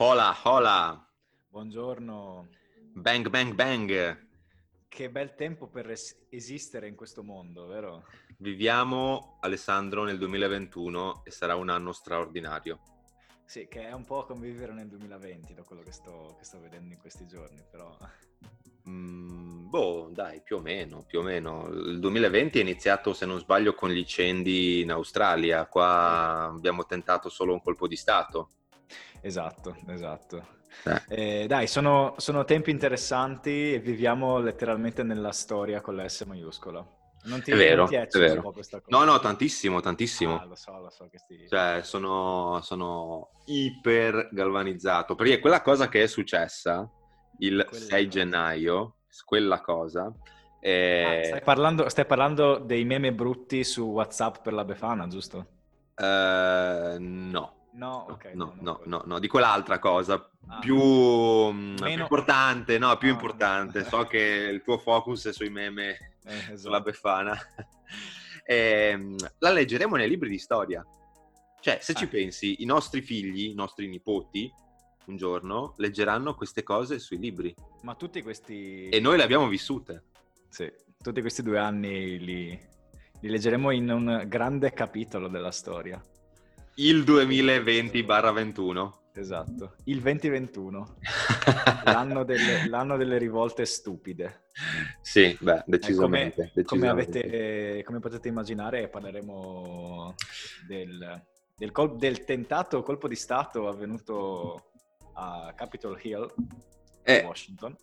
Hola, hola, Buongiorno, bang, bang, bang. che bel tempo per es- esistere in questo mondo, vero? Viviamo, Alessandro, nel 2021 e sarà un anno straordinario. Sì, che è un po' come vivere nel 2020, da quello che sto, che sto vedendo in questi giorni, però... Mm, boh, dai, più o meno, più o meno. Il 2020 è iniziato, se non sbaglio, con gli incendi in Australia. Qua abbiamo tentato solo un colpo di Stato. Esatto, esatto. Eh. Eh, dai, sono, sono tempi interessanti e viviamo letteralmente nella storia con la S maiuscola. Non ti, È vero, non ti è vero. questa cosa? No, no, tantissimo, tantissimo. Ah, lo so, lo so che sti... Cioè, sono, sono iper galvanizzato. Perché quella cosa che è successa il Quella 6 cosa. gennaio, quella cosa, Ah, è... stai, parlando, stai parlando dei meme brutti su WhatsApp per la Befana, giusto? eh, no. No, No, ok. no, no, no, no, di quell'altra cosa Ah. più, mm, importante, no, più Ah. importante. So che il tuo focus è sui meme Eh, esatto. sulla Befana. Ehm, la leggeremo nei libri di storia. Cioè, se ci Ah. pensi, i nostri figli, i nostri nipoti, un giorno leggeranno queste cose sui libri Ma tutti questi... e noi le abbiamo vissute. Sì, tutti questi due anni li, li leggeremo in un grande capitolo della storia. Il 2020-21. Esatto. Il 2021, l'anno delle, l'anno delle rivolte stupide. Sì, beh, Eh, come, decisamente. come decisamente. avete, come potete immaginare, parleremo del, del, col- del tentato colpo di Stato avvenuto a Capitol Hill, Eh, Washington.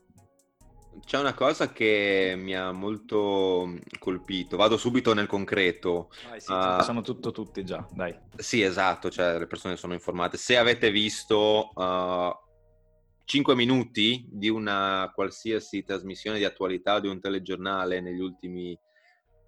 C'è una cosa che mi ha molto colpito, vado subito nel concreto. Sì, Ah. ce ne sono tutto tutti già, dai. Sì, esatto, cioè le persone sono informate. Se avete visto uh, 5 minuti di una qualsiasi trasmissione di attualità di un telegiornale negli ultimi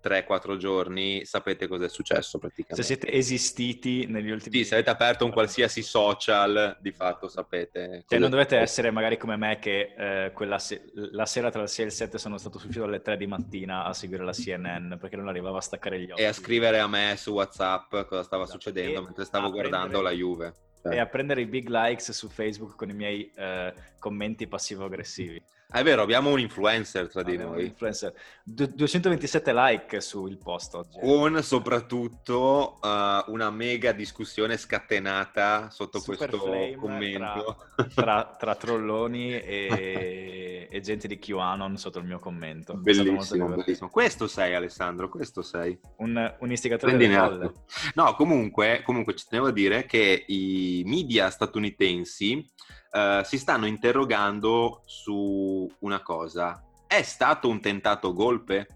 3-4 giorni, sapete cosa è successo Se praticamente. siete esistiti negli ultimi... Sì, se avete aperto un qualsiasi social, di fatto sapete. Cioè, non dovete essere magari come me che eh, quella se- la sera tra le 6 e le 7 sono stato sul filo alle 3 di mattina a seguire la CNN perché non arrivava a staccare gli occhi. E a scrivere a me su WhatsApp cosa stava Esatto. succedendo E mentre stavo guardando prendere- la Juve. Cioè, E a prendere i big likes su Facebook con i miei eh, commenti passivo-aggressivi. È vero, abbiamo un influencer tra di Abbiamo noi. influencer. Du- 227 like sul post oggi. Con soprattutto eh, una mega discussione scatenata sotto Super questo commento. Tra, tra trolloni e, e gente di QAnon sotto il mio commento. Bellissimo, bellissimo. Questo sei Alessandro, questo sei. Un, un istigatore Prendine delle folle. No, comunque, comunque ci tenevo a dire che i media statunitensi eh, si stanno interrogando su una cosa. È stato un tentato golpe?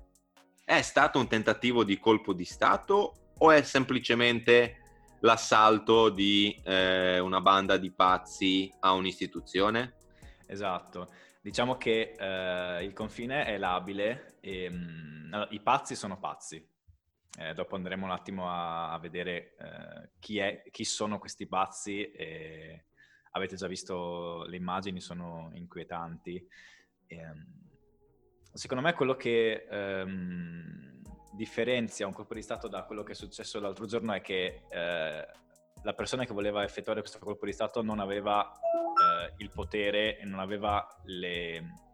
È stato un tentativo di colpo di Stato o è semplicemente l'assalto di eh, una banda di pazzi a un'istituzione? Esatto, diciamo che eh, il confine è labile e mm, allora, i pazzi sono pazzi. Eh, dopo andremo un attimo a, a vedere eh, chi, è, chi sono questi pazzi. e avete già visto le immagini, sono inquietanti. Ehm, secondo me quello che ehm, differenzia un colpo di Stato da quello che è successo l'altro giorno è che eh, la persona che voleva effettuare questo colpo di Stato non aveva eh, il potere e non aveva le-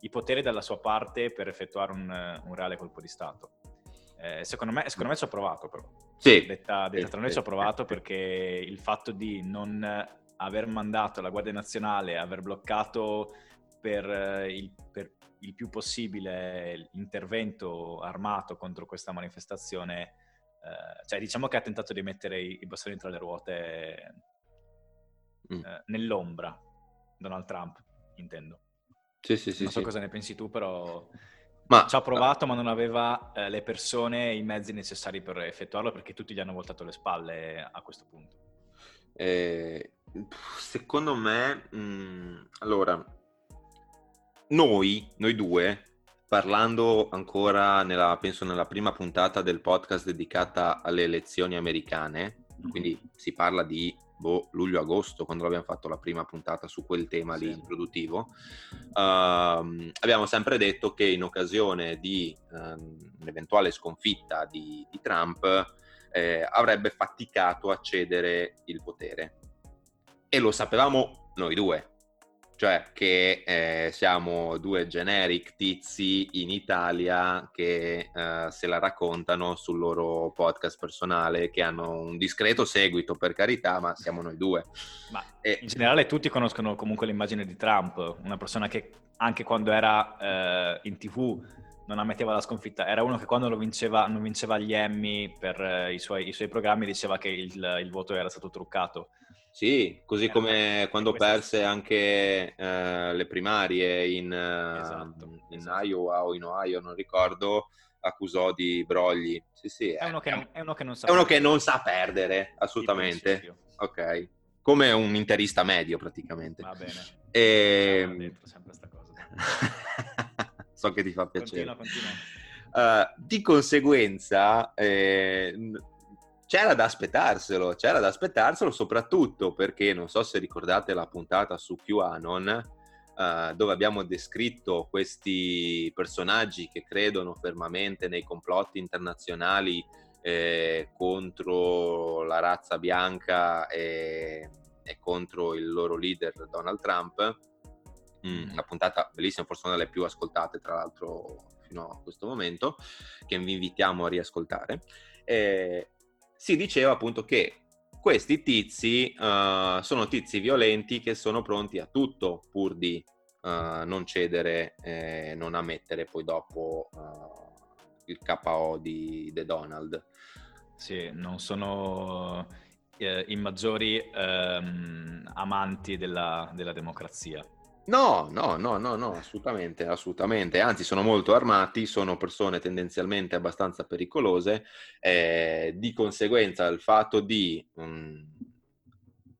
i poteri dalla sua parte per effettuare un, un reale colpo di Stato. Eh, secondo, me, secondo me ci ho provato però. Sì. Detta, detta tra noi ci ho provato perché il fatto di non aver mandato la Guardia Nazionale, aver bloccato per eh, il, per il più possibile l'intervento armato contro questa manifestazione, eh, cioè diciamo che ha tentato di mettere i, i bastoni tra le ruote Mm. eh, nell'ombra Donald Trump, intendo. Sì, sì, sì. non so sì. cosa ne pensi tu, però Ma ci ha provato, ma non aveva eh, le persone e i mezzi necessari per effettuarlo perché tutti gli hanno voltato le spalle a questo punto. Eh, secondo me, mh, allora, noi, noi due, parlando ancora, nella, penso nella prima puntata del podcast dedicata alle elezioni americane, quindi si parla di boh, luglio-agosto, quando abbiamo fatto la prima puntata su quel tema lì Sì. introduttivo, ehm, abbiamo sempre detto che in occasione di ehm, un'eventuale sconfitta di, di Trump eh, avrebbe faticato a cedere il potere. E lo sapevamo noi due. Cioè che eh, siamo due generic tizi in Italia che eh, se la raccontano sul loro podcast personale, che hanno un discreto seguito per carità, ma siamo noi due. Ma e... in generale tutti conoscono comunque l'immagine di Trump, una persona che anche quando era eh, in tv non ammetteva la sconfitta, era uno che quando lo vinceva, non vinceva gli Emmy per eh, i, suoi, i, suoi, programmi diceva che il, il voto era stato truccato. Sì, così eh, come quando perse anche eh, le primarie in, eh, esatto, in esatto. Iowa o in Ohio, non ricordo, accusò di brogli. Sì, sì, è, uno, che non, è uno che non sa È uno che non sa perdere, assolutamente. Ok. Come un interista medio, praticamente. Va bene. E... Ehm, questa cosa. so che ti fa piacere. Continua, continua. Uh, di conseguenza, eh, c'era da aspettarselo, c'era da aspettarselo soprattutto perché non so se ricordate la puntata su QAnon uh, dove abbiamo descritto questi personaggi che credono fermamente nei complotti internazionali eh, contro la razza bianca e, e, contro il loro leader Donald Trump. Mm, una puntata bellissima, forse una delle più ascoltate tra l'altro fino a questo momento, che vi invitiamo a riascoltare. Eh, si diceva appunto che questi tizi uh, sono tizi violenti che sono pronti a tutto pur di uh, non cedere e non ammettere poi dopo uh, il KO di The Donald. Sì, non sono eh, i maggiori ehm, amanti della, della democrazia. No, no, no, no, no, assolutamente, assolutamente. Anzi, sono molto armati, sono persone tendenzialmente abbastanza pericolose. Eh, di conseguenza, il fatto di mh, mm,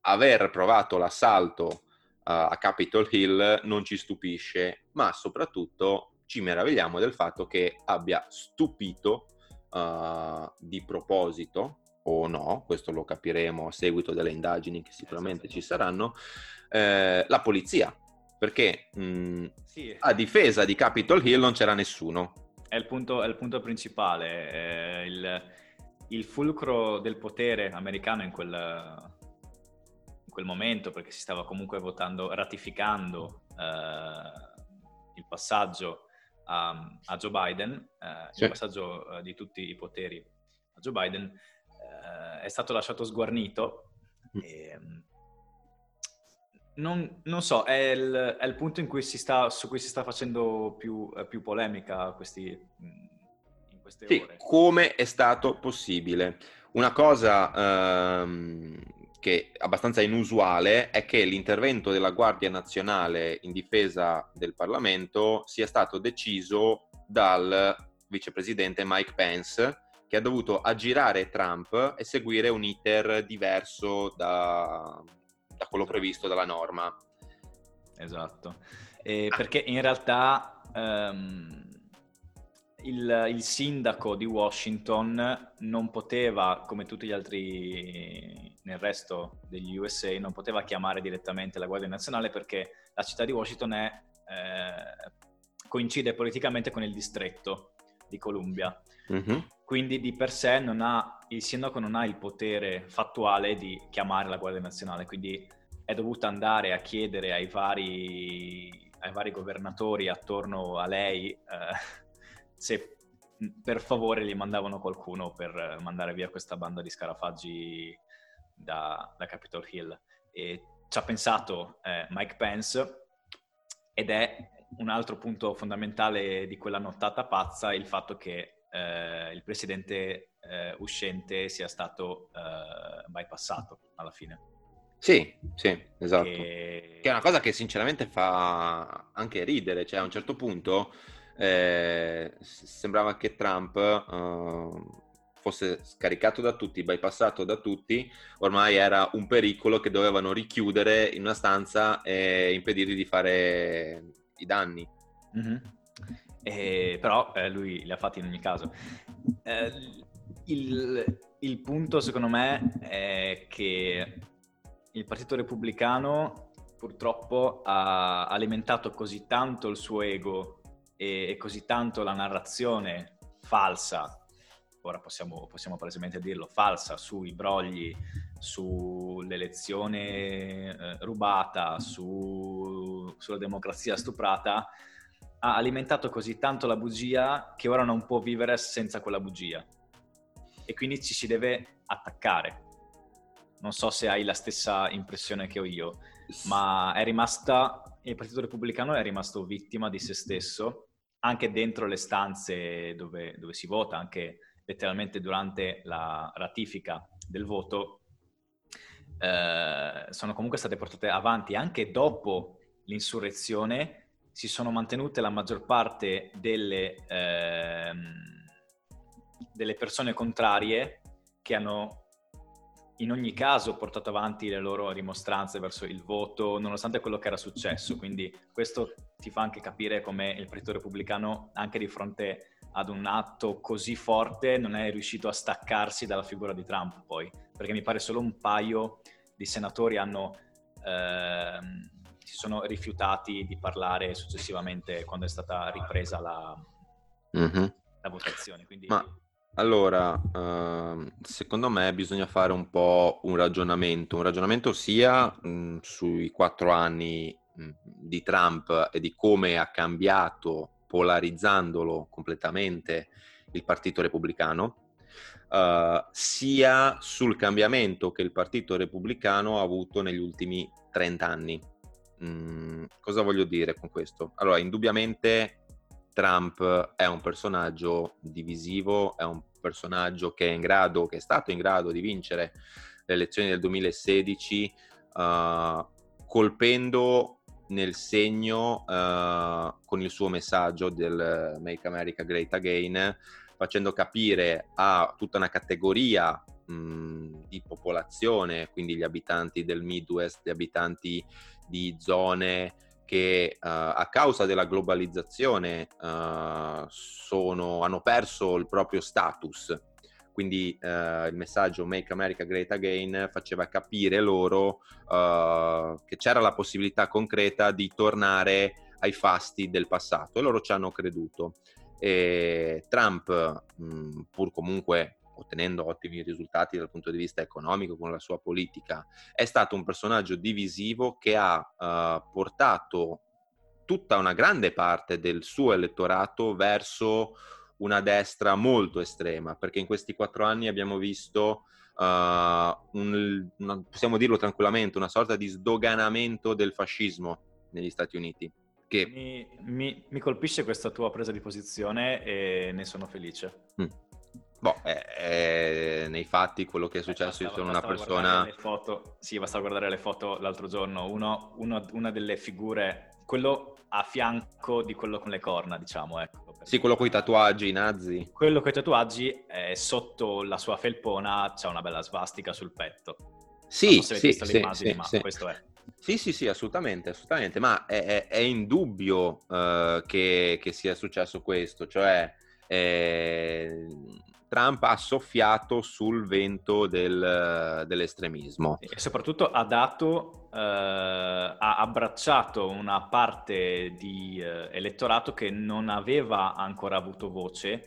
aver provato l'assalto uh, a Capitol Hill non ci stupisce, ma soprattutto ci meravigliamo del fatto che abbia stupito uh, di proposito o no, questo lo capiremo a seguito delle indagini che sicuramente ci saranno, eh, la polizia perché mh, sì. a difesa di Capitol Hill non c'era nessuno. È il punto, è il punto principale, eh, il, il, fulcro del potere americano in quel, in quel, momento, perché si stava comunque votando, ratificando eh, il passaggio a, a Joe Biden, eh, sì. il passaggio eh, di tutti i poteri a Joe Biden, eh, è stato lasciato sguarnito. Mm. E, non, non, so, è il, è il punto cui sta, su cui si sta facendo più, eh, più polemica questi, in queste sì, ore. Come è stato possibile? Una cosa ehm, che è abbastanza inusuale è che l'intervento della Guardia Nazionale in difesa del Parlamento sia stato deciso dal vicepresidente Mike Pence, che ha dovuto aggirare Trump e seguire un iter diverso da, da quello previsto dalla norma. Esatto, e perché in realtà um, il, il, sindaco di Washington non poteva, come tutti gli altri nel resto degli USA, non poteva chiamare direttamente la Guardia Nazionale perché la città di Washington è, eh, coincide politicamente con il distretto di Columbia. Mm-hmm. Quindi di per sé ha, il sindaco non ha il potere fattuale di chiamare la Guardia Nazionale, quindi è dovuta andare a chiedere ai vari, ai vari governatori attorno a lei eh, se per favore gli mandavano qualcuno per mandare via questa banda di scarafaggi da, da Capitol Hill. E ci ha pensato eh, Mike Pence ed è un altro punto fondamentale di quella nottata pazza il fatto che eh, il presidente eh, uscente sia stato eh, bypassato alla fine. Sì, sì, esatto. E... Che è una cosa che sinceramente fa anche ridere, cioè a un certo punto eh, sembrava che Trump uh, fosse scaricato da tutti, bypassato da tutti, ormai era un pericolo che dovevano richiudere in una stanza e impedirgli di fare i danni. Mm-hmm. E, però eh, lui li ha fatti in ogni caso. Eh, il, il, punto secondo me è che il Partito Repubblicano purtroppo ha alimentato così tanto il suo ego e, e così tanto la narrazione falsa, ora possiamo, possiamo palesemente dirlo, falsa sui brogli sull'elezione eh, rubata, su, sulla democrazia stuprata, ha alimentato così tanto la bugia che ora non può vivere senza quella bugia. E quindi ci si deve attaccare. Non so se hai la stessa impressione che ho io, ma è rimasta, il Partito Repubblicano è rimasto vittima di se stesso, anche dentro le stanze dove, dove si vota, anche letteralmente durante la ratifica del voto, eh, sono comunque state portate avanti anche dopo l'insurrezione, si sono mantenute la maggior parte delle, eh, delle persone contrarie che hanno in ogni caso portato avanti le loro rimostranze verso il voto, nonostante quello che era successo. Quindi questo ti fa anche capire come il Partito Repubblicano, anche di fronte ad un atto così forte, non è riuscito a staccarsi dalla figura di Trump poi, perché mi pare solo un paio di senatori hanno, ehm, si sono rifiutati di parlare successivamente quando è stata ripresa la, mm-hmm. la votazione. Quindi... Ma allora, uh, secondo me bisogna fare un po' un ragionamento, un ragionamento sia mh, sui quattro anni mh, di Trump e di come ha cambiato polarizzandolo completamente il Partito Repubblicano, uh, sia sul cambiamento che il Partito Repubblicano ha avuto negli ultimi 30 anni. Mm, cosa voglio dire con questo? Allora, indubbiamente Trump è un personaggio divisivo, è un personaggio che è in grado, che è stato in grado di vincere le elezioni del 2016 uh, colpendo nel segno uh, con il suo messaggio del Make America Great Again, facendo capire a tutta una categoria mh, di popolazione, quindi gli abitanti del Midwest, gli abitanti di zone che uh, a causa della globalizzazione uh, sono, hanno perso il proprio status quindi eh, il messaggio Make America Great Again faceva capire loro che c'era la possibilità concreta di tornare ai fasti del passato e loro ci hanno creduto. E Trump, mh, pur comunque ottenendo ottimi risultati dal punto di vista economico con la sua politica, è stato un personaggio divisivo che ha uh, portato tutta una grande parte del suo elettorato verso una destra molto estrema, perché in questi quattro anni abbiamo visto, uh, un, una, possiamo dirlo tranquillamente, una sorta di sdoganamento del fascismo negli Stati Uniti. Che... Mi, mi, mi, colpisce questa tua presa di posizione e ne sono felice. Mm. Boh, è, è, nei fatti quello che è successo, basta, io sono una persona... Foto, sì, basta guardare le foto l'altro giorno, uno, uno, una delle figure, quello a fianco di quello con le corna, diciamo, ecco sì, quello con i tatuaggi, i nazi. Quello con i tatuaggi, eh, sotto la sua felpona c'è una bella svastica sul petto. Sì, so sì, sì, sì, ma sì. questo è. Sì, sì, sì, assolutamente, assolutamente, ma è, è, è indubbio uh, che, che, sia successo questo, cioè eh, Trump ha soffiato sul vento del, dell'estremismo. E soprattutto ha dato, eh, ha abbracciato una parte di eh, elettorato che non aveva ancora avuto voce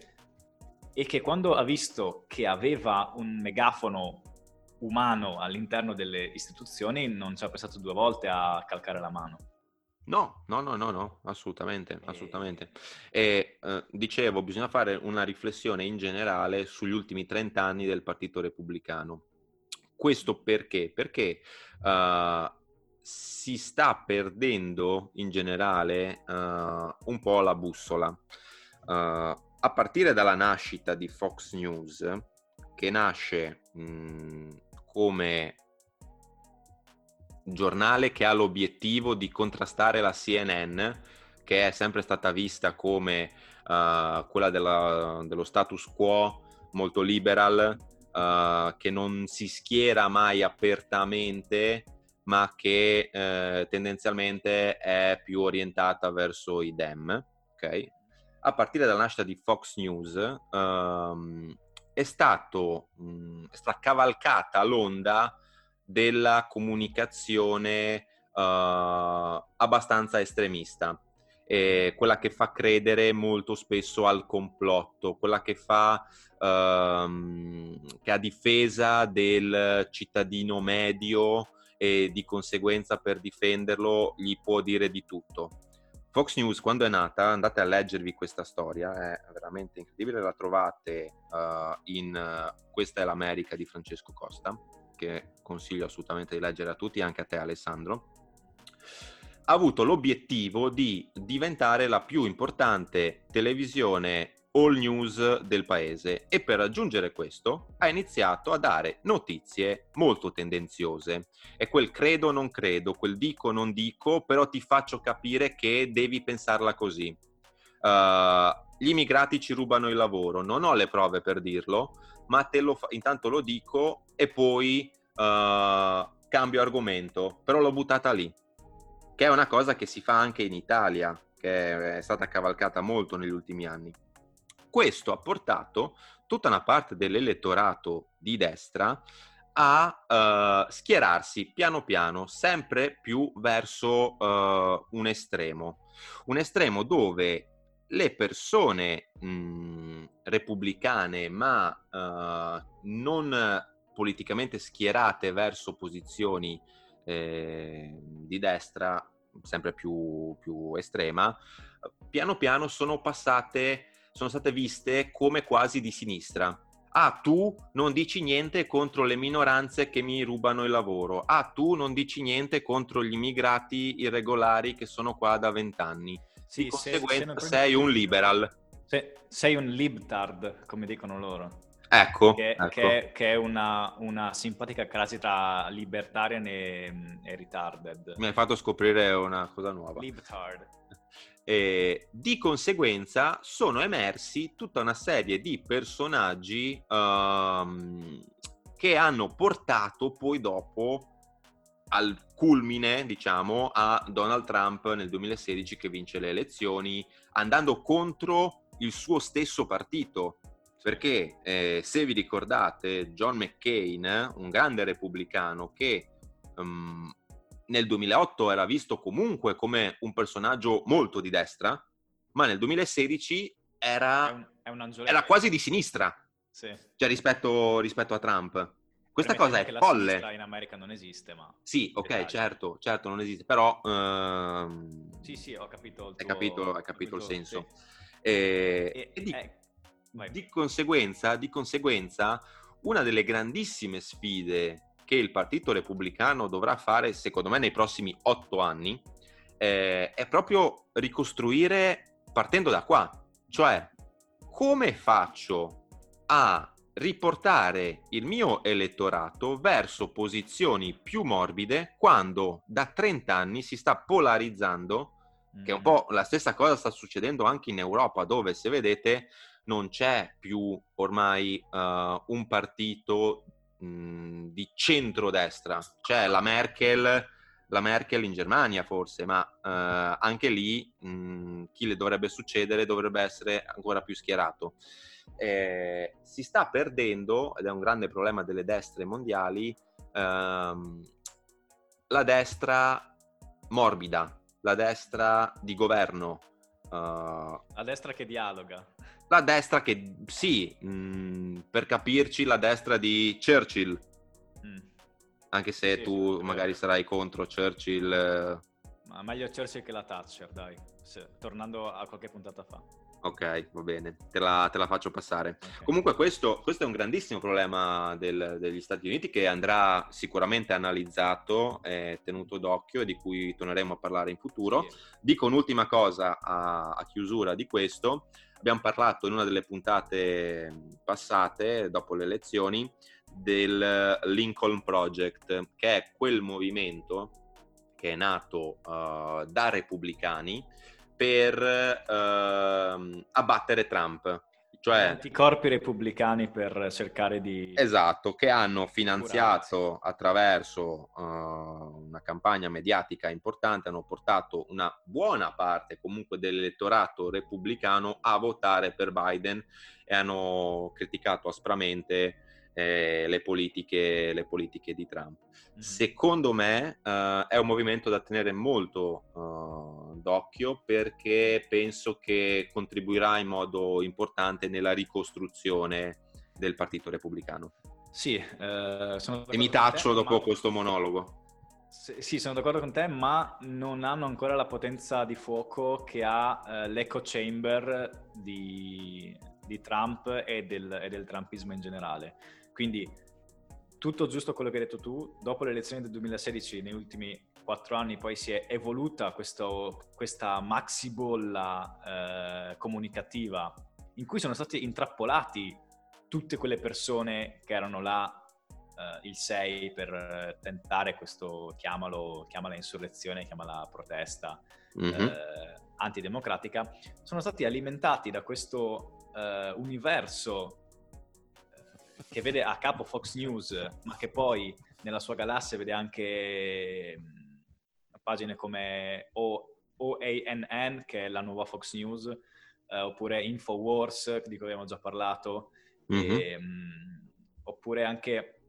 e che quando ha visto che aveva un megafono umano all'interno delle istituzioni non ci ha pensato due volte a calcare la mano. No, no, no, no, no, assolutamente, assolutamente. E eh, dicevo, bisogna fare una riflessione in generale sugli ultimi 30 anni del Partito Repubblicano. Questo perché? Perché uh, si sta perdendo in generale uh, un po' la bussola. Uh, a partire dalla nascita di Fox News, che nasce mh, come giornale che ha l'obiettivo di contrastare la CNN, che è sempre stata vista come uh, quella della, dello status quo molto liberal, uh, che non si schiera mai apertamente, ma che uh, tendenzialmente è più orientata verso i Dem. Okay? A partire dalla nascita di Fox News, um, è stato mh, è stata cavalcata l'onda della comunicazione uh, abbastanza estremista eh, quella che fa credere molto spesso al complotto, quella che fa ehm, che a difesa del cittadino medio e di conseguenza per difenderlo gli può dire di tutto. Fox News quando è nata, andate a leggervi questa storia, è veramente incredibile, la trovate uh, in uh, Questa è l'America di Francesco Costa, che consiglio assolutamente di leggere a tutti, anche a te Alessandro ha avuto l'obiettivo di diventare la più importante televisione all news del paese e per raggiungere questo ha iniziato a dare notizie molto tendenziose. È quel credo non credo, quel dico non dico, però ti faccio capire che devi pensarla così. Uh, gli immigrati ci rubano il lavoro, non ho le prove per dirlo, ma lo fa- intanto lo dico e poi uh, cambio argomento, però l'ho buttata lì che è una cosa che si fa anche in Italia, che è stata cavalcata molto negli ultimi anni. Questo ha portato tutta una parte dell'elettorato di destra a uh, schierarsi piano piano sempre più verso uh, un estremo, un estremo dove le persone mh, repubblicane ma uh, non politicamente schierate verso posizioni eh, di destra, sempre più, più estrema, piano piano sono passate, sono state viste come quasi di sinistra. Ah, tu non dici niente contro le minoranze che mi rubano il lavoro. Ah, tu non dici niente contro gli immigrati irregolari che sono qua da vent'anni. Sì, di conseguenza se, se sei un liberal. Se, sei un libtard, come dicono loro. Ecco, che, ecco. che, che è una, una, simpatica crasi tra libertarian e, e, retarded. Mi hai fatto scoprire una cosa nuova. Libtard. E di conseguenza sono emersi tutta una serie di personaggi um, che hanno portato poi dopo al culmine, diciamo, a Donald Trump nel 2016 che vince le elezioni, andando contro il suo stesso partito perché eh, se vi ricordate John McCain, un grande repubblicano che um, nel 2008 era visto comunque come un personaggio molto di destra, ma nel 2016 era, è un, è un era quasi di sinistra, sì. cioè rispetto, rispetto, a Trump. Questa cosa è folle. in America non esiste, ma... Sì, ok, certo, certo, non esiste, però... Ehm... Sì, sì, ho capito il tuo... Hai capito, hai capito il senso. Sì. E, e, e di... di conseguenza, di conseguenza, una delle grandissime sfide che il Partito Repubblicano dovrà fare, secondo me, nei prossimi otto anni, eh, è proprio ricostruire partendo da qua. Cioè, come faccio a riportare il mio elettorato verso posizioni più morbide quando da 30 anni si sta polarizzando, che è un mm. po' la stessa cosa sta succedendo anche in Europa, dove se vedete non c'è più ormai uh, un partito mh, di centrodestra, c'è la Merkel, la Merkel in Germania forse, ma uh, anche lì mh, chi le dovrebbe succedere dovrebbe essere ancora più schierato. Eh, si sta perdendo, ed è un grande problema delle destre mondiali, ehm, la destra morbida, la destra di governo. Uh, la destra che dialoga. La destra che, sì, mh, mm, per capirci, la destra di Churchill. Mm. Anche se sì, tu sì, magari sarai contro Churchill. Eh. Ma meglio Churchill che la Thatcher, dai. Tornando a qualche puntata fa. Ok, va bene, te la, te la faccio passare. Okay. Comunque questo, questo, è un grandissimo problema del, degli Stati Uniti che andrà sicuramente analizzato, e tenuto d'occhio e di cui torneremo a parlare in futuro. Sì. Dico un'ultima cosa a, a chiusura di questo abbiamo parlato in una delle puntate passate, dopo le elezioni, del Lincoln Project, che è quel movimento che è nato uh, da repubblicani per uh, abbattere Trump. Cioè, anticorpi repubblicani per cercare di... Esatto, che hanno finanziato attraverso uh, una campagna mediatica importante, hanno portato una buona parte comunque dell'elettorato repubblicano a votare per Biden e hanno criticato aspramente eh, le, politiche, le, politiche, di Trump. Mm-hmm. Secondo me uh, è un movimento da tenere molto uh, d'occhio perché penso che contribuirà in modo importante nella ricostruzione del Partito Repubblicano. Sì, eh, e mi taccio te, dopo ma... questo monologo. Sì, sono d'accordo con te, ma non hanno ancora la potenza di fuoco che ha eh, l'echo chamber di, di Trump e del, e del Trumpismo in generale. Quindi tutto giusto quello che hai detto tu, dopo le elezioni del 2016, negli ultimi quattro anni poi si è evoluta questo, questa maxi bolla eh, comunicativa in cui sono stati intrappolati tutte quelle persone che erano là uh, il 6 per eh, tentare questo, chiamalo, chiamala insurrezione, chiamala protesta mm-hmm. uh, antidemocratica, sono stati alimentati da questo uh, universo che vede a capo Fox News, ma che poi nella sua galassia vede anche mm, pagine come o- OANN, che è la nuova Fox News, oppure Infowars, di cui abbiamo già parlato, mm-hmm. e, um, oppure anche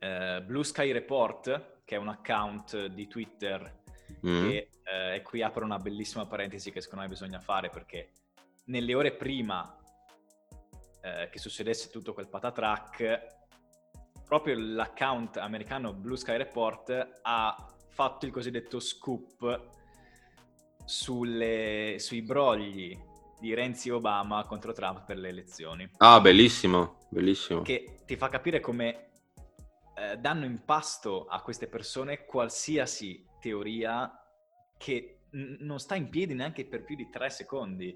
eh, Blue Sky Report, che è un account di Twitter, mm. che eh, qui apro una bellissima parentesi che secondo me bisogna fare perché nelle ore prima eh, che succedesse tutto quel patatrack, proprio l'account americano Blue Sky Report ha fatto il cosiddetto scoop sulle, sui brogli di Renzi Obama contro Trump per le elezioni. Ah, bellissimo, bellissimo. Che ti fa capire come eh, danno in pasto a queste persone qualsiasi teoria che n- non sta in piedi neanche per più di tre secondi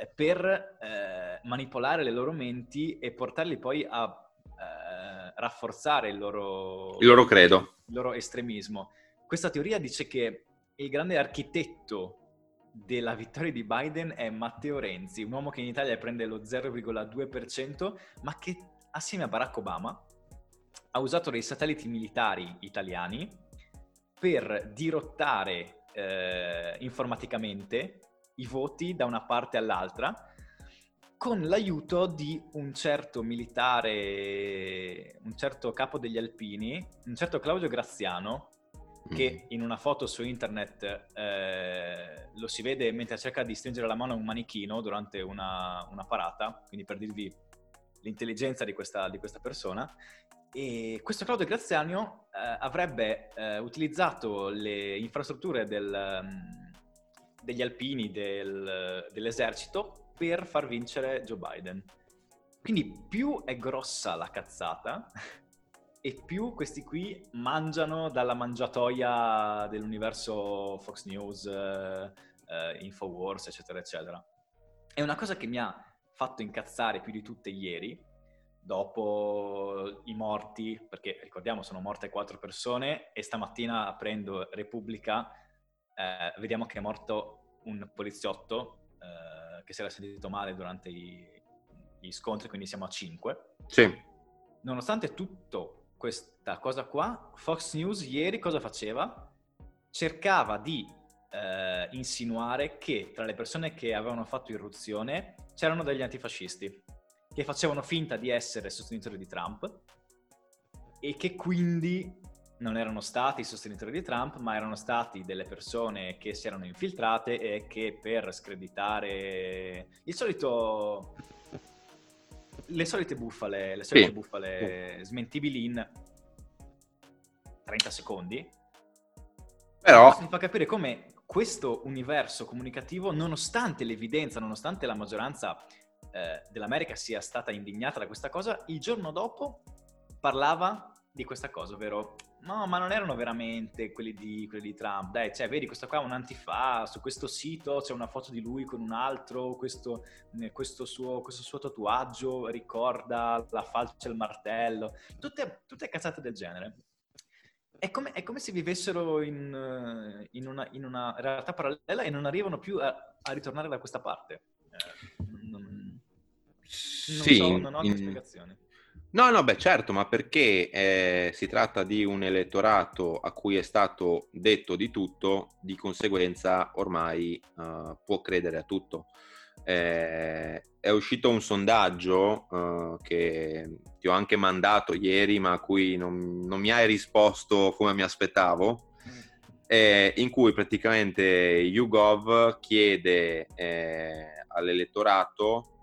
eh, per eh, manipolare le loro menti e portarli poi a eh, rafforzare il loro, il loro credo, il loro estremismo. Questa teoria dice che il grande architetto della vittoria di Biden è Matteo Renzi, un uomo che in Italia prende lo 0,2%, ma che assieme a Barack Obama ha usato dei satelliti militari italiani per dirottare eh, informaticamente i voti da una parte all'altra con l'aiuto di un certo militare, un certo capo degli alpini, un certo Claudio Graziano, che mm. in una foto su internet eh, lo si vede mentre cerca di stringere la mano a un manichino durante una, una parata, quindi per dirvi l'intelligenza di questa, di questa persona, e questo Claudio Graziano eh, avrebbe eh, utilizzato le infrastrutture del, um, degli alpini del, dell'esercito per far vincere Joe Biden. Quindi più è grossa la cazzata e più questi qui mangiano dalla mangiatoia dell'universo Fox News, eh, eh, Infowars, eccetera, eccetera. È una cosa che mi ha fatto incazzare più di tutte ieri, dopo i morti, perché ricordiamo sono morte quattro persone e stamattina aprendo Repubblica eh, vediamo che è morto un poliziotto eh, che si era sentito male durante i, gli scontri, quindi siamo a cinque. Sì. Nonostante tutto questa cosa qua, Fox News ieri cosa faceva? Cercava di eh, insinuare che tra le persone che avevano fatto irruzione c'erano degli antifascisti che facevano finta di essere sostenitori di Trump e che quindi non erano stati sostenitori di Trump, ma erano stati delle persone che si erano infiltrate e che per screditare il solito le solite bufale, le solite sì. bufale smentibili in 30 secondi. Però mi fa capire come questo universo comunicativo, nonostante l'evidenza, nonostante la maggioranza eh, dell'America sia stata indignata da questa cosa, il giorno dopo parlava di questa cosa, ovvero no, ma non erano veramente quelli di, quelli di Trump, dai, cioè, vedi, questo qua è un antifa, su questo sito c'è una foto di lui con un altro, questo, questo, suo, questo suo, tatuaggio ricorda la falce e il martello, tutte, tutte cazzate del genere. È come, è come se vivessero in, in, una, in, una, realtà parallela e non arrivano più a, a ritornare da questa parte. Eh, sì, so, non ho in... spiegazioni. No, no, beh, certo, ma perché eh, si tratta di un elettorato a cui è stato detto di tutto, di conseguenza ormai uh, può credere a tutto. eh, è uscito un sondaggio uh, che ti ho anche mandato ieri, ma a cui non, non mi hai risposto come mi aspettavo, eh, in cui praticamente YouGov chiede eh, all'elettorato,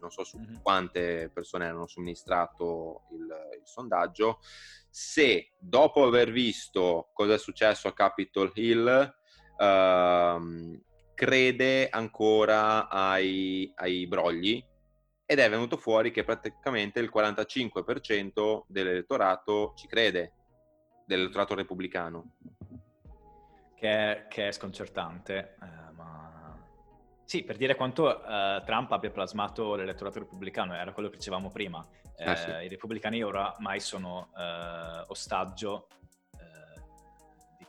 non so su mm-hmm. quante persone hanno somministrato il, il sondaggio, se dopo aver visto cosa è successo a Capitol Hill, uh, crede ancora ai, ai brogli ed è venuto fuori che praticamente il 45% dell'elettorato ci crede, dell'elettorato repubblicano. Che è, che è sconcertante, eh, ma... Sì, per dire quanto eh, Trump abbia plasmato l'elettorato repubblicano, era quello che dicevamo prima. Eh, sì. I repubblicani oramai sono eh, ostaggio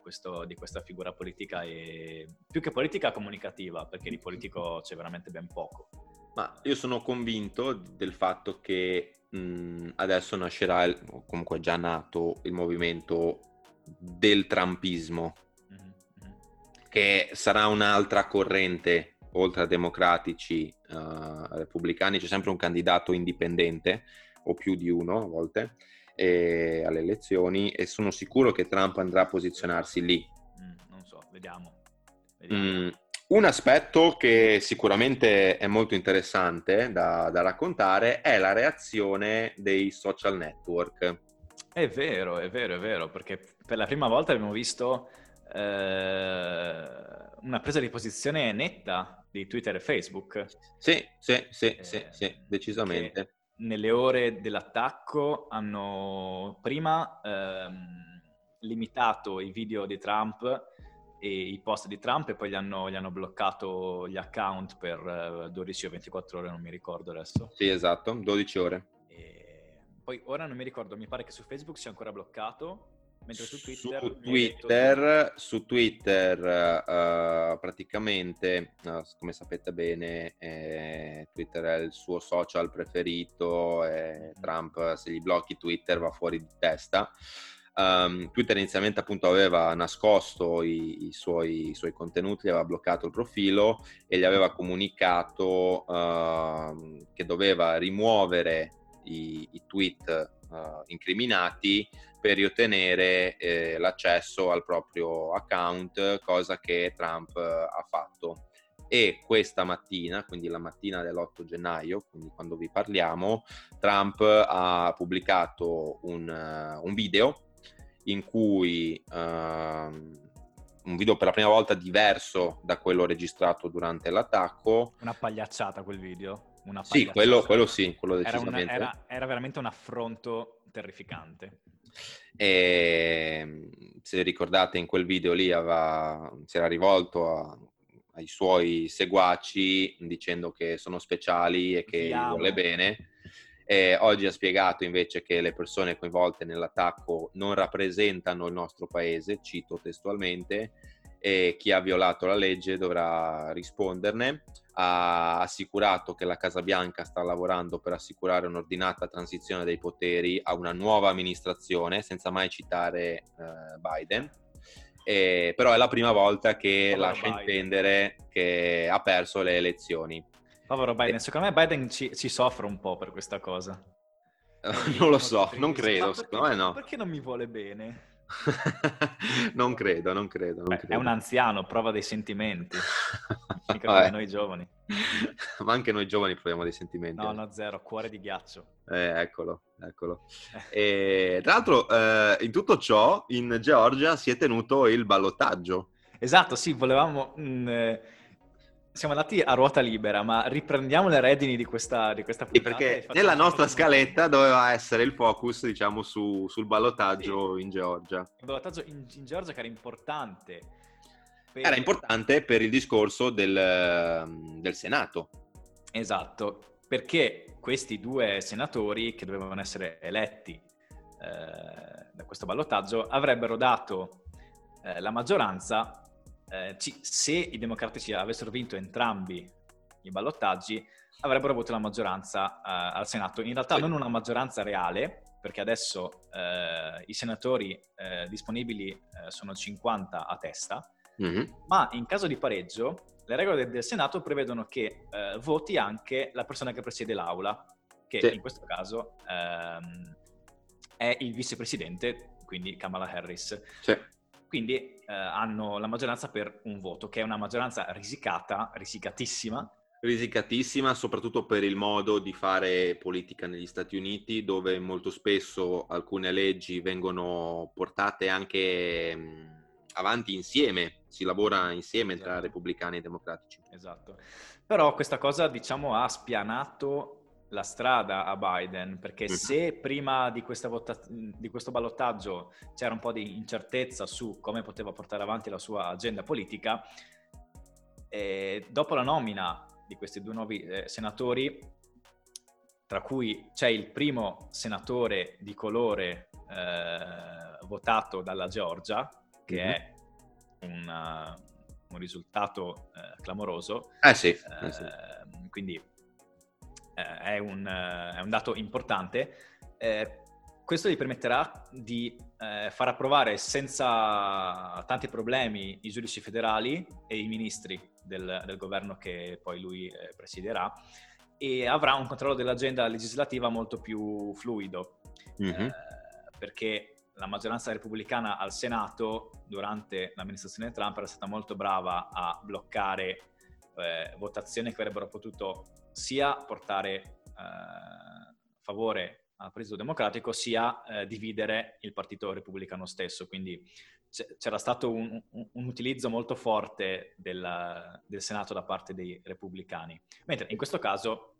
questo, di questa figura politica e più che politica comunicativa, perché di politico c'è veramente ben poco. Ma io sono convinto del fatto che mh, adesso nascerà, il, o comunque è già nato, il movimento del trumpismo, mm-hmm. che sarà un'altra corrente, oltre a democratici, uh, repubblicani, c'è sempre un candidato indipendente, o più di uno a volte, eh, alle elezioni e sono sicuro che Trump andrà a posizionarsi lì. Mm, non so, vediamo. vediamo. Mm, un aspetto che sicuramente è molto interessante da, da, raccontare è la reazione dei social network. È vero, è vero, è vero, perché per la prima volta abbiamo visto eh, una presa di posizione netta di Twitter e Facebook. Sì, sì, sì, eh, sì, sì decisamente. Nelle ore dell'attacco hanno prima ehm, limitato i video di Trump e i post di Trump e poi gli hanno, gli hanno bloccato gli account per eh, 12 o 24 ore, non mi ricordo adesso. Sì, esatto, 12 ore. E poi ora non mi ricordo, mi pare che su Facebook sia ancora bloccato Mentre su Twitter, su Twitter, su Twitter uh, praticamente, uh, come sapete bene, eh, Twitter è il suo social preferito e Trump se gli blocchi Twitter va fuori di testa. Um, Twitter inizialmente appunto aveva nascosto i, i, suoi, i, suoi, contenuti, aveva bloccato il profilo e gli aveva comunicato uh, che doveva rimuovere i, i tweet incriminati per riottenere eh, l'accesso al proprio account, cosa che Trump eh, ha fatto. E questa mattina, quindi la mattina dell'8 gennaio, quindi quando vi parliamo, Trump ha pubblicato un, uh, un video in cui uh, un video per la prima volta diverso da quello registrato durante l'attacco. Una pagliacciata quel video? Una sì, quello, quello, sì, quello decisamente. Era, una, era, era veramente un affronto terrificante. E ehm, se ricordate in quel video lì aveva, si era rivolto a, ai suoi seguaci dicendo che sono speciali e che Viamo. vuole bene. E oggi ha spiegato invece che le persone coinvolte nell'attacco non rappresentano il nostro paese, cito testualmente, e chi ha violato la legge dovrà risponderne. Ha assicurato che la Casa Bianca sta lavorando per assicurare un'ordinata transizione dei poteri a una nuova amministrazione, senza mai citare eh, Biden. E, però è la prima volta che Povero lascia Biden. intendere che ha perso le elezioni. Povero Biden, e... secondo me Biden ci, ci soffre un po' per questa cosa. non lo so, non credo, secondo me no. Perché non mi vuole bene? non credo, non credo. Non Beh, credo. È un anziano, prova dei sentimenti. Mica come noi giovani. Ma anche noi giovani proviamo dei sentimenti. No, no, zero, cuore di ghiaccio. Eh, eccolo, eccolo. E, tra l'altro, eh, in tutto ciò, in Georgia si è tenuto il ballottaggio. Esatto, sì, volevamo... Mh, mm, eh, siamo andati a ruota libera, ma riprendiamo le redini di questa, di questa puntata. Sì, perché nella nostra scaletta doveva essere il focus, diciamo, su, sul ballottaggio sì. in Georgia. Il ballottaggio in, in, Georgia che era importante. Per... Era importante per il discorso del, del Senato. Esatto, perché questi due senatori che dovevano essere eletti eh, da questo ballottaggio avrebbero dato eh, la maggioranza eh, ci, se i democratici avessero vinto entrambi i ballottaggi, avrebbero avuto la maggioranza eh, al Senato. In realtà non una maggioranza reale, perché adesso eh, i senatori eh, disponibili eh, sono 50 a testa, mm-hmm. ma in caso di pareggio le regole del, Senato prevedono che eh, voti anche la persona che presiede l'aula, che sì. in questo caso ehm, è il vicepresidente, quindi Kamala Harris. Sì. Quindi eh, hanno la maggioranza per un voto, che è una maggioranza risicata, risicatissima. Risicatissima, soprattutto per il modo di fare politica negli Stati Uniti, dove molto spesso alcune leggi vengono portate anche mh, avanti insieme, si lavora insieme esatto. tra repubblicani e democratici. Esatto. Però questa cosa, diciamo, ha spianato la strada a Biden, perché se prima di, vota- di, questo ballottaggio c'era un po' di incertezza su come poteva portare avanti la sua agenda politica, eh, dopo la nomina di questi due nuovi eh, senatori, tra cui c'è il primo senatore di colore eh, votato dalla Georgia, che mm-hmm. è una, un risultato eh, clamoroso. Eh sì, eh sì. Ehm, quindi eh, è un, eh, è, un, dato importante. Eh, questo gli permetterà di far approvare senza tanti problemi i giudici federali e i ministri del, del governo che poi lui presiederà e avrà un controllo dell'agenda legislativa molto più fluido. Mm-hmm. perché la maggioranza repubblicana al Senato durante l'amministrazione Trump era stata molto brava a bloccare eh, votazioni che avrebbero potuto sia portare eh, favore al Partito Democratico, sia eh, dividere il Partito Repubblicano stesso. Quindi c'era stato un, un, un utilizzo molto forte del, del, Senato da parte dei repubblicani. Mentre in questo caso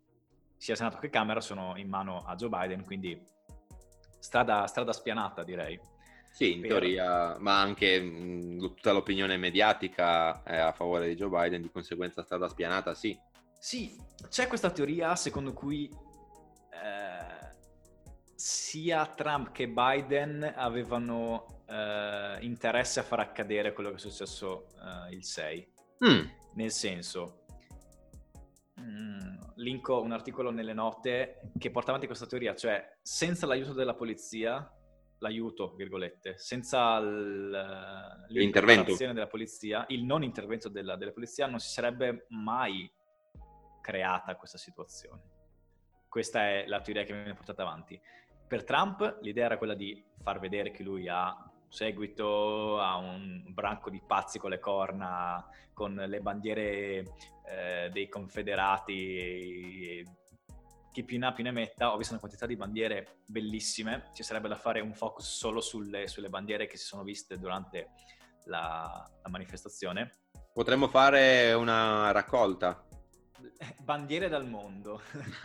sia Senato che Camera sono in mano a Joe Biden, quindi strada, strada spianata direi. Sì, in per... teoria, ma anche mh, tutta l'opinione mediatica è a favore di Joe Biden, di conseguenza strada spianata, sì. Sì, c'è questa teoria secondo cui eh, sia Trump che Biden avevano eh, interesse a far accadere quello che è successo eh, il 6. Mm. Nel senso, mh, mm, linko un articolo nelle note che porta avanti questa teoria, cioè senza l'aiuto della polizia, l'aiuto, virgolette, senza l'intervento della polizia, il non intervento della, della polizia non si sarebbe mai creata questa situazione. Questa è la teoria che viene portata avanti. Per Trump l'idea era quella di far vedere che lui ha seguito, ha un branco di pazzi con le corna, con le bandiere eh, dei confederati, chi più ne ha più ne metta. Ho visto una quantità di bandiere bellissime, ci sarebbe da fare un focus solo sulle, sulle bandiere che si sono viste durante la, la manifestazione. Potremmo fare una raccolta bandiere dal mondo.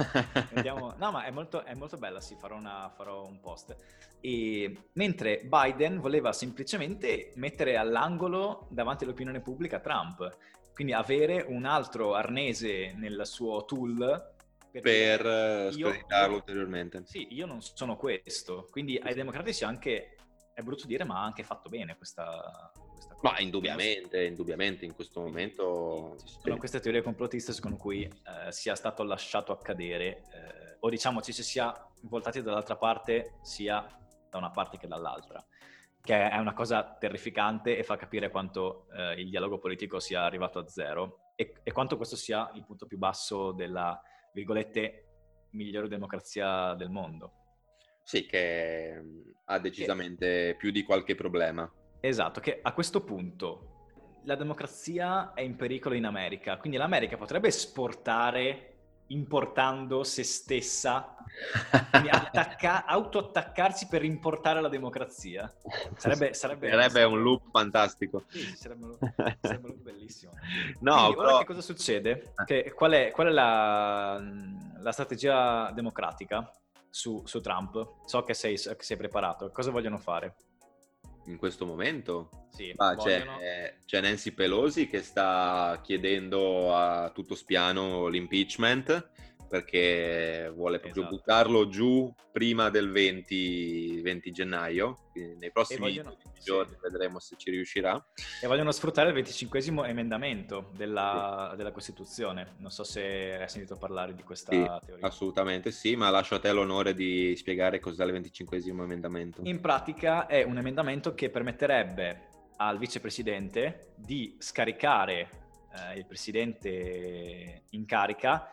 Andiamo... No, ma è molto, è molto bella, sì, farò, una, farò, un post. E... Mentre Biden voleva semplicemente mettere all'angolo davanti all'opinione pubblica Trump, quindi avere un altro arnese nel suo tool per eh, screditarlo ulteriormente. Sì, io non sono questo, quindi ai democratici anche, è brutto dire, ma ha anche fatto bene questa, ma indubbiamente, indubbiamente in questo momento... Ci sono sì. queste teorie complottiste secondo cui eh, sia stato lasciato accadere, eh, o diciamo ci si sia voltati dall'altra parte sia da una parte che dall'altra, che è una cosa terrificante e fa capire quanto eh, il dialogo politico sia arrivato a zero e, e quanto questo sia il punto più basso della, virgolette, migliore democrazia del mondo. Sì, che mm, ha decisamente che... più di qualche problema. Esatto, che a questo punto la democrazia è in pericolo in America, quindi l'America potrebbe esportare importando se stessa, quindi attacca- autoattaccarsi per importare la democrazia. Sarebbe, sarebbe, sarebbe un loop fantastico. Sì, sarebbe un loop, sarebbe un loop bellissimo. No, quindi, però... ora che cosa succede? Che, qual è, qual è la, la, strategia democratica su, su Trump? So che sei, che sei preparato. Cosa vogliono fare? in questo momento. Sì, ah, c'è, c'è, Nancy Pelosi che sta chiedendo a tutto spiano l'impeachment perché vuole proprio esatto. buttarlo giù prima del 20, 20 gennaio, quindi nei prossimi vogliono, giorni sì. vedremo se ci riuscirà. E vogliono sfruttare il 25 emendamento della, sì. della, Costituzione, non so se hai sentito parlare di questa sì, teoria. Assolutamente sì, ma lascio a te l'onore di spiegare cos'è il 25 emendamento. In pratica è un emendamento che permetterebbe al vicepresidente di scaricare eh, il presidente in carica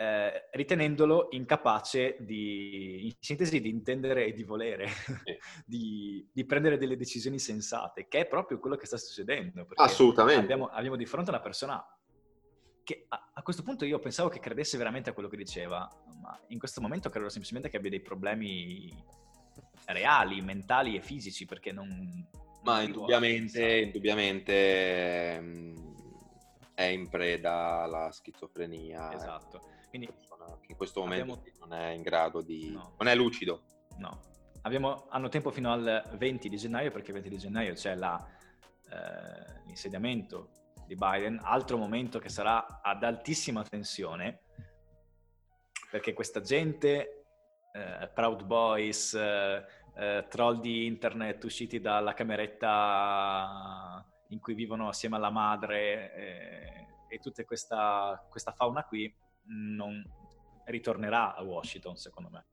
eh, ritenendolo incapace di, in sintesi, di intendere e di volere, di, di, prendere delle decisioni sensate, che è proprio quello che sta succedendo. Assolutamente. Abbiamo, abbiamo, di fronte una persona che a, a, questo punto io pensavo che credesse veramente a quello che diceva, ma in questo momento credo semplicemente che abbia dei problemi reali, mentali e fisici, perché non... Ma indubbiamente, indubbiamente ehm, è in preda alla schizofrenia. Esatto. Quindi che in questo momento abbiamo... non è in grado di... No. non è lucido. No. Abbiamo... hanno tempo fino al 20 di gennaio perché il 20 di gennaio c'è la, eh, l'insediamento di Biden, altro momento che sarà ad altissima tensione perché questa gente, eh, Proud Boys, eh, eh, troll di internet usciti dalla cameretta in cui vivono assieme alla madre eh, e tutta questa, questa fauna qui, non ritornerà a Washington, secondo me.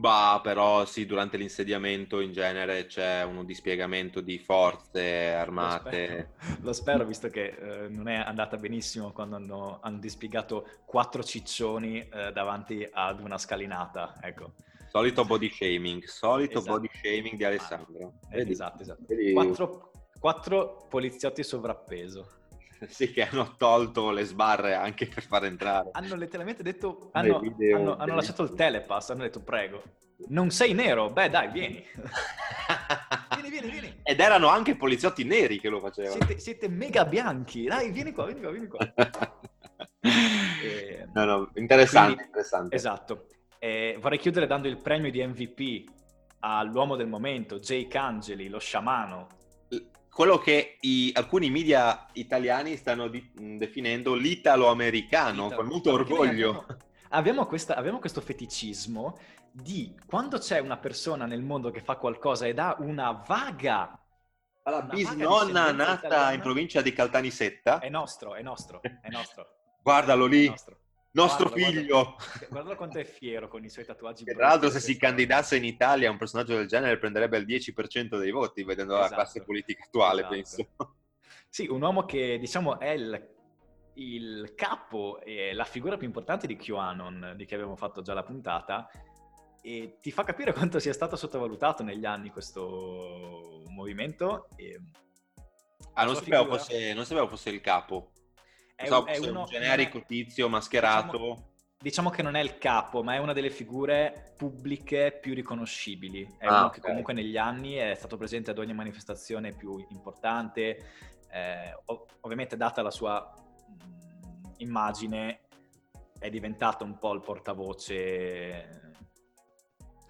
Bah, però sì, durante l'insediamento in genere c'è uno dispiegamento di forze armate. Lo spero, lo spero visto che eh, non è andata benissimo quando hanno, hanno dispiegato quattro ciccioni eh, davanti ad una scalinata, ecco. Solito body shaming, solito esatto. body shaming di Alessandro. Ah, esatto, esatto. Quattro, quattro poliziotti sovrappeso. sì, che hanno tolto le sbarre anche per far entrare. Hanno letteralmente detto, hanno, video, hanno, hanno lasciato il telepass, hanno detto prego. Non sei nero? Beh dai, vieni. vieni, vieni, vieni. Ed erano anche poliziotti neri che lo facevano. Siete, siete mega bianchi. Dai, vieni qua, vieni qua, vieni qua. e... No, no, interessante, Quindi, interessante. Esatto. E vorrei chiudere dando il premio di MVP all'uomo del momento, Jake Angeli, lo sciamano, quello che i, alcuni media italiani stanno di, definendo l'italo-americano, Italo. con molto orgoglio. Abbiamo, questa, abbiamo questo feticismo di quando c'è una persona nel mondo che fa qualcosa ed ha una vaga la bisnonna nata italiana, in provincia di Caltanissetta. È nostro, è nostro, è nostro. Guardalo lì. Nostro. Nostro guarda, figlio. Guarda, guarda, quanto è fiero con i suoi tatuaggi. Tra l'altro, se si candidasse in Italia un personaggio del genere prenderebbe il 10% dei voti, vedendo esatto. la classe politica attuale, esatto. penso. Sì, un uomo che diciamo è il, il capo e la figura più importante di QAnon, di cui abbiamo fatto già la puntata, e ti fa capire quanto sia stato sottovalutato negli anni questo movimento. E... Ah, non sapevo, figura... fosse, non sapevo fosse il capo. È, so, è uno, un generico è, tizio mascherato. Diciamo, diciamo, che non è il capo, ma è una delle figure pubbliche più riconoscibili. È ah, uno okay. che comunque negli anni è stato presente ad ogni manifestazione più importante. Eh, ov- ovviamente, data la sua mh, immagine, è diventato un po' il portavoce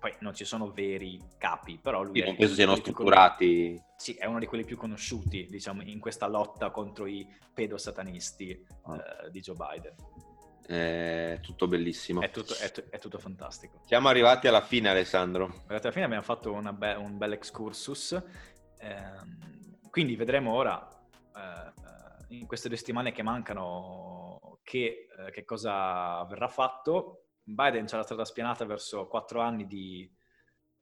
poi non ci sono veri capi, però lui... Io non penso siano strutturati. Con... Sì, è uno di quelli più conosciuti, diciamo, in questa lotta contro i pedosatanisti oh. eh, di Joe Biden. È tutto bellissimo. È tutto, è, è tutto, fantastico. Siamo arrivati alla fine, Alessandro. Arrivati alla fine abbiamo fatto be- un bel excursus. Eh, quindi vedremo ora, eh, in queste due settimane che mancano, che, eh, che cosa verrà fatto Biden c'ha la strada spianata verso quattro anni di...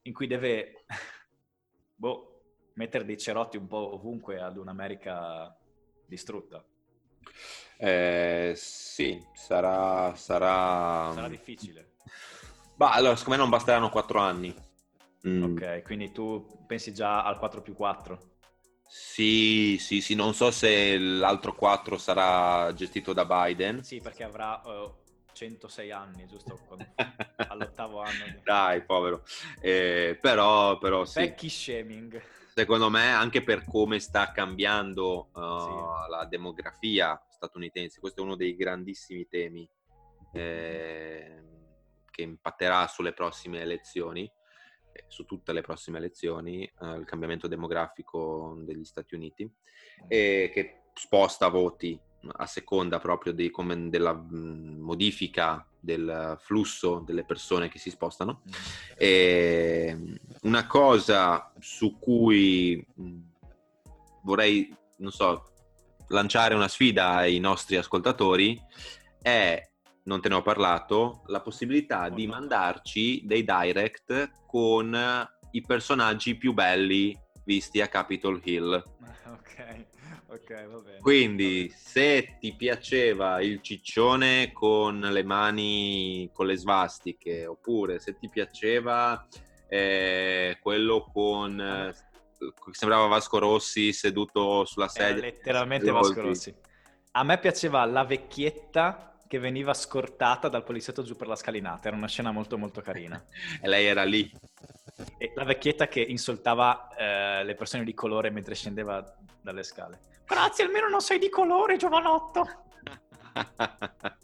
in cui deve boh, mettere dei cerotti un po' ovunque ad un'America distrutta. Eh, sì, sarà, sarà... Sarà difficile. Bah, allora, secondo me non basteranno quattro anni. Mm. Ok, quindi tu pensi già al 4 più 4? Sì, sì, sì, non so se l'altro 4 sarà gestito da Biden. Sì, perché avrà uh, 106 anni, giusto? all'ottavo anno. Dai, povero. Eh, però, però sì. Vecchi shaming. Secondo me, anche per come sta cambiando uh, sì. la demografia statunitense, questo è uno dei grandissimi temi eh, che impatterà sulle prossime elezioni, eh, su tutte le prossime elezioni, uh, il cambiamento demografico degli Stati Uniti, mm. e che sposta voti a seconda proprio di, come, della modifica del flusso delle persone che si spostano. Mm. E una cosa su cui vorrei, non so, lanciare una sfida ai nostri ascoltatori è, non te ne ho parlato, la possibilità di mandarci dei direct con i personaggi più belli visti a Capitol Hill. Ok, va bene. Quindi, se ti piaceva il ciccione con le mani con le svastiche, oppure se ti piaceva eh, quello con eh, sembrava Vasco Rossi seduto sulla sedia. Era letteralmente Vasco Rossi. A me piaceva la vecchietta che veniva scortata dal poliziotto giù per la scalinata. Era una scena molto molto carina. e lei era lì. E la vecchietta che insultava eh, le persone di colore mentre scendeva dalle scale. Grazie, almeno non sei di colore, giovanotto.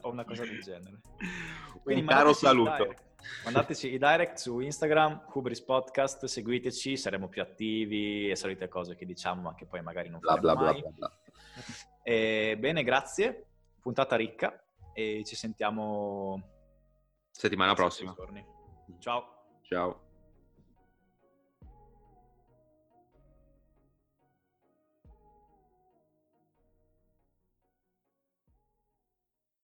o una cosa del genere. Quindi Un caro saluto. Mandateci i direct su Instagram, Hubris Podcast, seguiteci, saremo più attivi e solite cose che diciamo ma che poi magari non bla, bla, mai. Bla, bla, bla. E, bene, grazie, puntata ricca e ci sentiamo settimana prossima. Ciao. Ciao.